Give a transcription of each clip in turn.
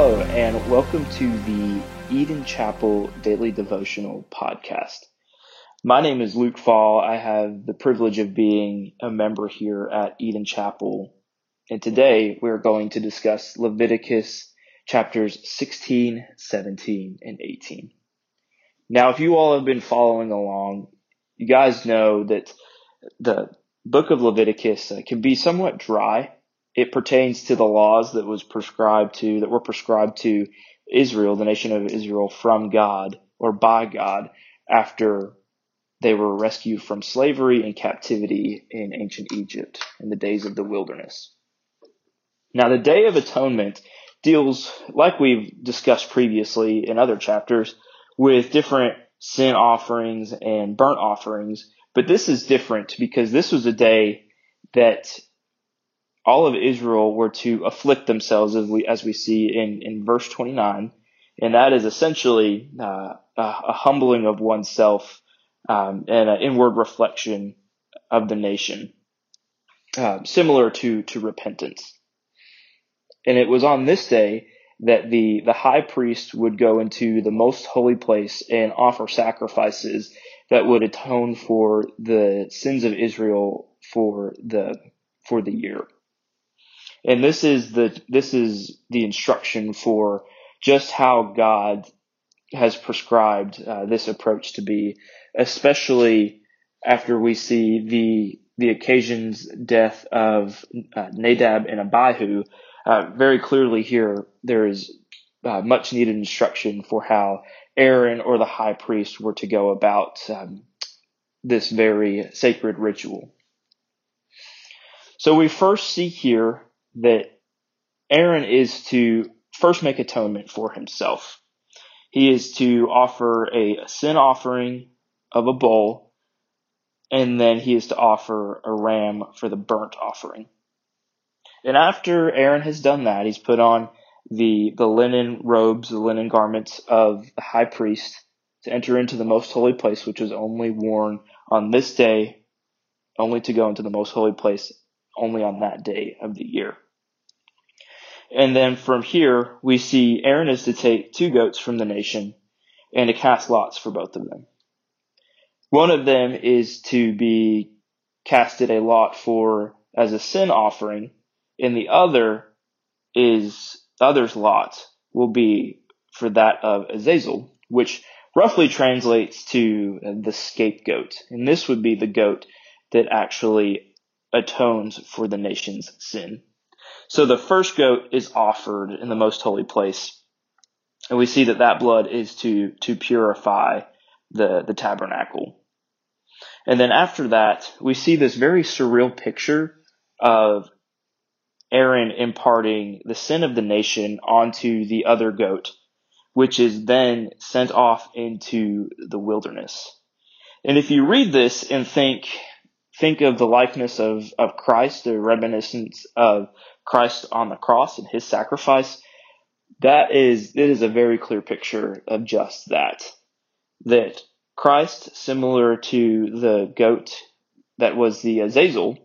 Hello, and welcome to the Eden Chapel Daily Devotional Podcast. My name is Luke Fall. I have the privilege of being a member here at Eden Chapel. And today we're going to discuss Leviticus chapters 16, 17, and 18. Now, if you all have been following along, you guys know that the book of Leviticus uh, can be somewhat dry it pertains to the laws that was prescribed to that were prescribed to Israel, the nation of Israel, from God or by God after they were rescued from slavery and captivity in ancient Egypt in the days of the wilderness. Now, the Day of Atonement deals, like we've discussed previously in other chapters, with different sin offerings and burnt offerings, but this is different because this was a day that all of Israel were to afflict themselves as we, as we see in, in verse 29. And that is essentially uh, a humbling of oneself um, and an inward reflection of the nation, uh, similar to, to repentance. And it was on this day that the, the high priest would go into the most holy place and offer sacrifices that would atone for the sins of Israel for the, for the year. And this is the this is the instruction for just how God has prescribed uh, this approach to be, especially after we see the the occasion's death of uh, Nadab and Abihu. Uh, very clearly here, there is uh, much needed instruction for how Aaron or the high priest were to go about um, this very sacred ritual. So we first see here that Aaron is to first make atonement for himself. He is to offer a sin offering of a bull, and then he is to offer a ram for the burnt offering. And after Aaron has done that, he's put on the, the linen robes, the linen garments of the high priest to enter into the most holy place, which was only worn on this day, only to go into the most holy place only on that day of the year. And then from here, we see Aaron is to take two goats from the nation and to cast lots for both of them. One of them is to be casted a lot for as a sin offering, and the other is other's lot will be for that of Azazel, which roughly translates to the scapegoat. And this would be the goat that actually atones for the nation's sin. So the first goat is offered in the most holy place. And we see that that blood is to, to purify the, the tabernacle. And then after that, we see this very surreal picture of Aaron imparting the sin of the nation onto the other goat, which is then sent off into the wilderness. And if you read this and think, think of the likeness of, of Christ, the reminiscence of Christ on the cross and his sacrifice, that is, it is a very clear picture of just that. That Christ, similar to the goat that was the Azazel,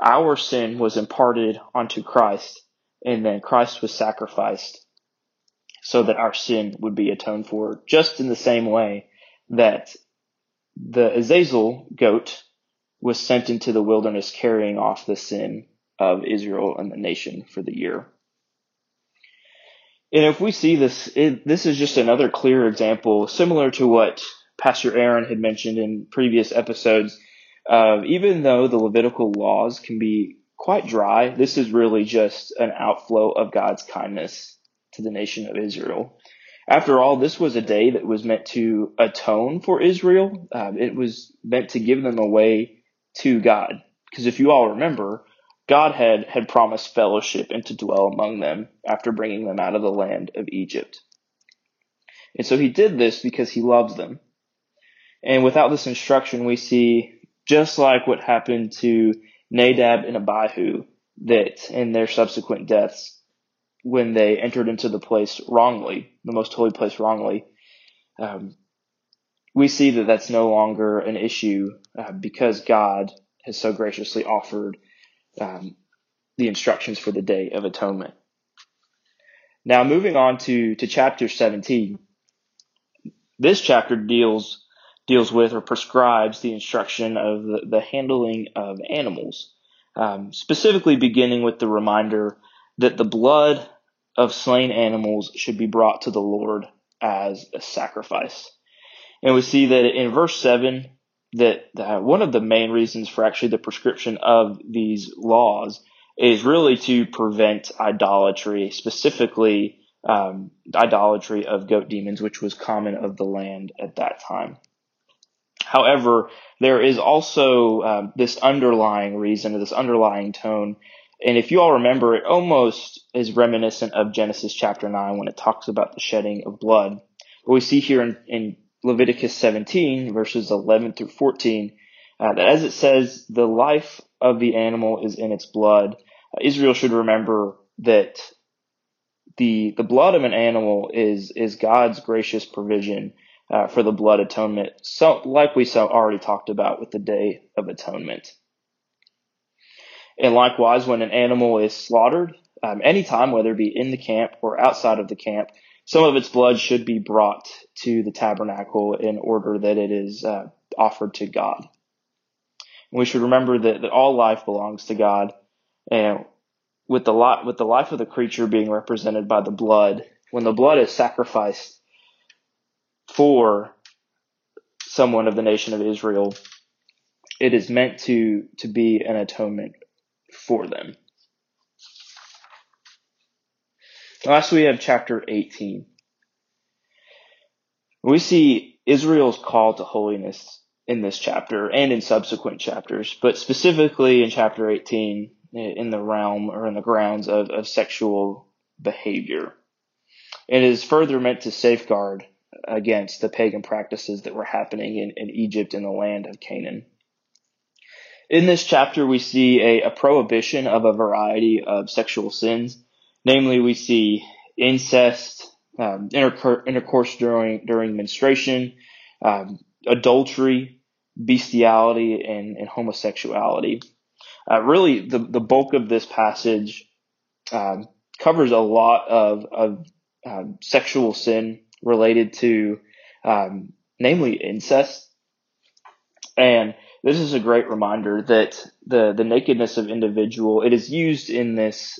our sin was imparted onto Christ, and then Christ was sacrificed so that our sin would be atoned for, just in the same way that the Azazel goat was sent into the wilderness carrying off the sin of Israel and the nation for the year. And if we see this, it, this is just another clear example, similar to what Pastor Aaron had mentioned in previous episodes. Uh, even though the Levitical laws can be quite dry, this is really just an outflow of God's kindness to the nation of Israel. After all, this was a day that was meant to atone for Israel. Um, it was meant to give them a way to God. Because if you all remember, God had, had promised fellowship and to dwell among them after bringing them out of the land of Egypt. And so he did this because he loves them. And without this instruction, we see just like what happened to Nadab and Abihu, that in their subsequent deaths, when they entered into the place wrongly, the most holy place wrongly, um, we see that that's no longer an issue uh, because God has so graciously offered um, the instructions for the Day of Atonement. Now, moving on to, to chapter 17. This chapter deals deals with or prescribes the instruction of the, the handling of animals, um, specifically beginning with the reminder that the blood of slain animals should be brought to the Lord as a sacrifice. And we see that in verse 7 that one of the main reasons for actually the prescription of these laws is really to prevent idolatry, specifically um, idolatry of goat demons, which was common of the land at that time. However, there is also um, this underlying reason this underlying tone. And if you all remember, it almost is reminiscent of Genesis chapter 9 when it talks about the shedding of blood. What we see here in, in Leviticus 17, verses 11 through 14, uh, that as it says, the life of the animal is in its blood. Uh, Israel should remember that the the blood of an animal is is God's gracious provision uh, for the blood atonement, so like we so already talked about with the Day of Atonement. And likewise, when an animal is slaughtered, um, anytime, whether it be in the camp or outside of the camp, some of its blood should be brought to the tabernacle in order that it is uh, offered to God. And we should remember that, that all life belongs to God, and with the lot with the life of the creature being represented by the blood, when the blood is sacrificed for someone of the nation of Israel, it is meant to to be an atonement for them. Last we have chapter 18. We see Israel's call to holiness in this chapter and in subsequent chapters, but specifically in chapter 18 in the realm or in the grounds of, of sexual behavior. It is further meant to safeguard against the pagan practices that were happening in, in Egypt and the land of Canaan. In this chapter, we see a, a prohibition of a variety of sexual sins Namely, we see incest, um, intercourse during during menstruation, um, adultery, bestiality, and, and homosexuality. Uh, really, the the bulk of this passage um, covers a lot of of um, sexual sin related to, um, namely incest, and this is a great reminder that the the nakedness of individual it is used in this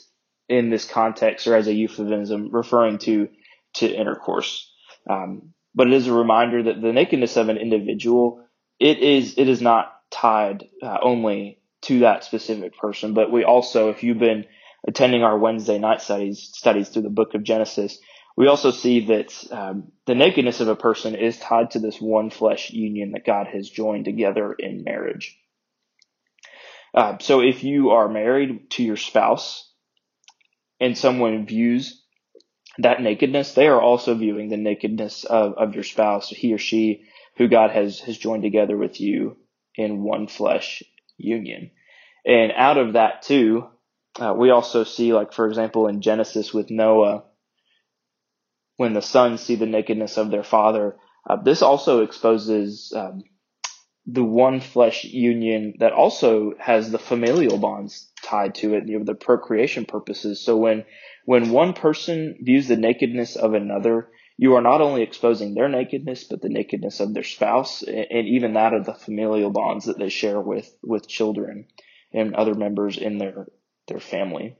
in this context or as a euphemism referring to to intercourse. Um, but it is a reminder that the nakedness of an individual it is it is not tied uh, only to that specific person, but we also, if you've been attending our Wednesday night studies studies through the book of Genesis, we also see that um, the nakedness of a person is tied to this one flesh union that God has joined together in marriage. Uh, so if you are married to your spouse, and someone views that nakedness, they are also viewing the nakedness of, of your spouse, he or she, who God has, has joined together with you in one flesh union. And out of that too, uh, we also see, like, for example, in Genesis with Noah, when the sons see the nakedness of their father, uh, this also exposes um, the one flesh union that also has the familial bonds tied to it, you know, the procreation purposes. So when when one person views the nakedness of another, you are not only exposing their nakedness, but the nakedness of their spouse, and even that of the familial bonds that they share with with children and other members in their their family.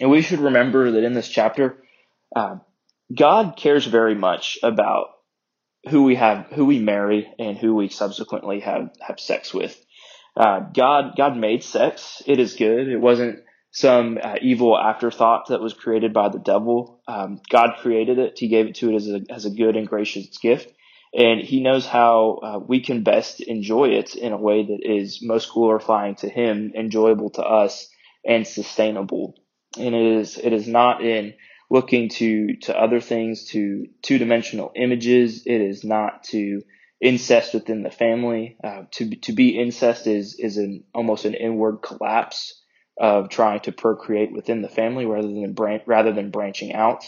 And we should remember that in this chapter, uh, God cares very much about who we have, who we marry, and who we subsequently have have sex with. Uh, God God made sex. It is good. It wasn't some uh, evil afterthought that was created by the devil. Um, God created it. He gave it to it as a as a good and gracious gift, and He knows how uh, we can best enjoy it in a way that is most glorifying to Him, enjoyable to us, and sustainable. And it is it is not in looking to to other things, to two dimensional images. It is not to incest within the family. Uh, to to be incest is is an almost an inward collapse of trying to procreate within the family rather than bran- rather than branching out.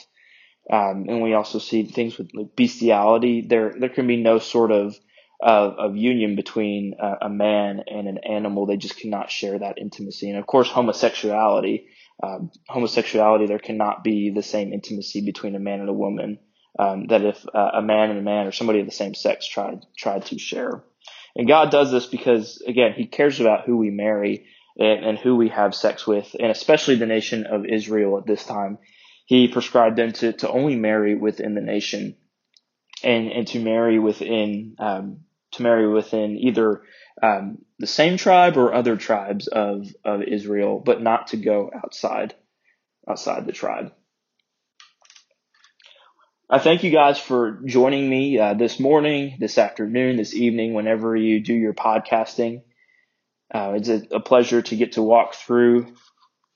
Um, and we also see things with like bestiality. There there can be no sort of of, of union between a, man and an animal. They just cannot share that intimacy. And of course, homosexuality um, homosexuality, there cannot be the same intimacy between a man and a woman um, that if uh, a man and a man or somebody of the same sex tried tried to share. And God does this because again, He cares about who we marry and, and who we have sex with, and especially the nation of Israel at this time. He prescribed them to, to only marry within the nation and, and to marry within um, to marry within either um, the same tribe or other tribes of, of Israel, but not to go outside outside the tribe. I thank you guys for joining me uh, this morning, this afternoon, this evening, whenever you do your podcasting. Uh, it's a, a, pleasure to get to walk through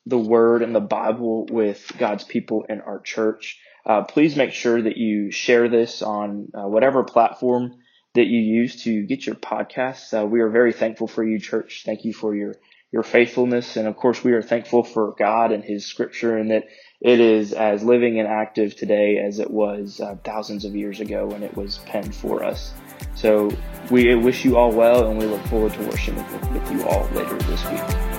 the Word and the Bible with God's people in our church. Uh, please make sure that you share this on uh, whatever platform that you use to get your podcasts. Uh, we are very thankful for you, church. Thank you for your your faithfulness, and of course, we are thankful for God and His Scripture, and that it is as living and active today as it was uh, thousands of years ago when it was penned for us. So we wish you all well, and we look forward to worshiping with you all later this week.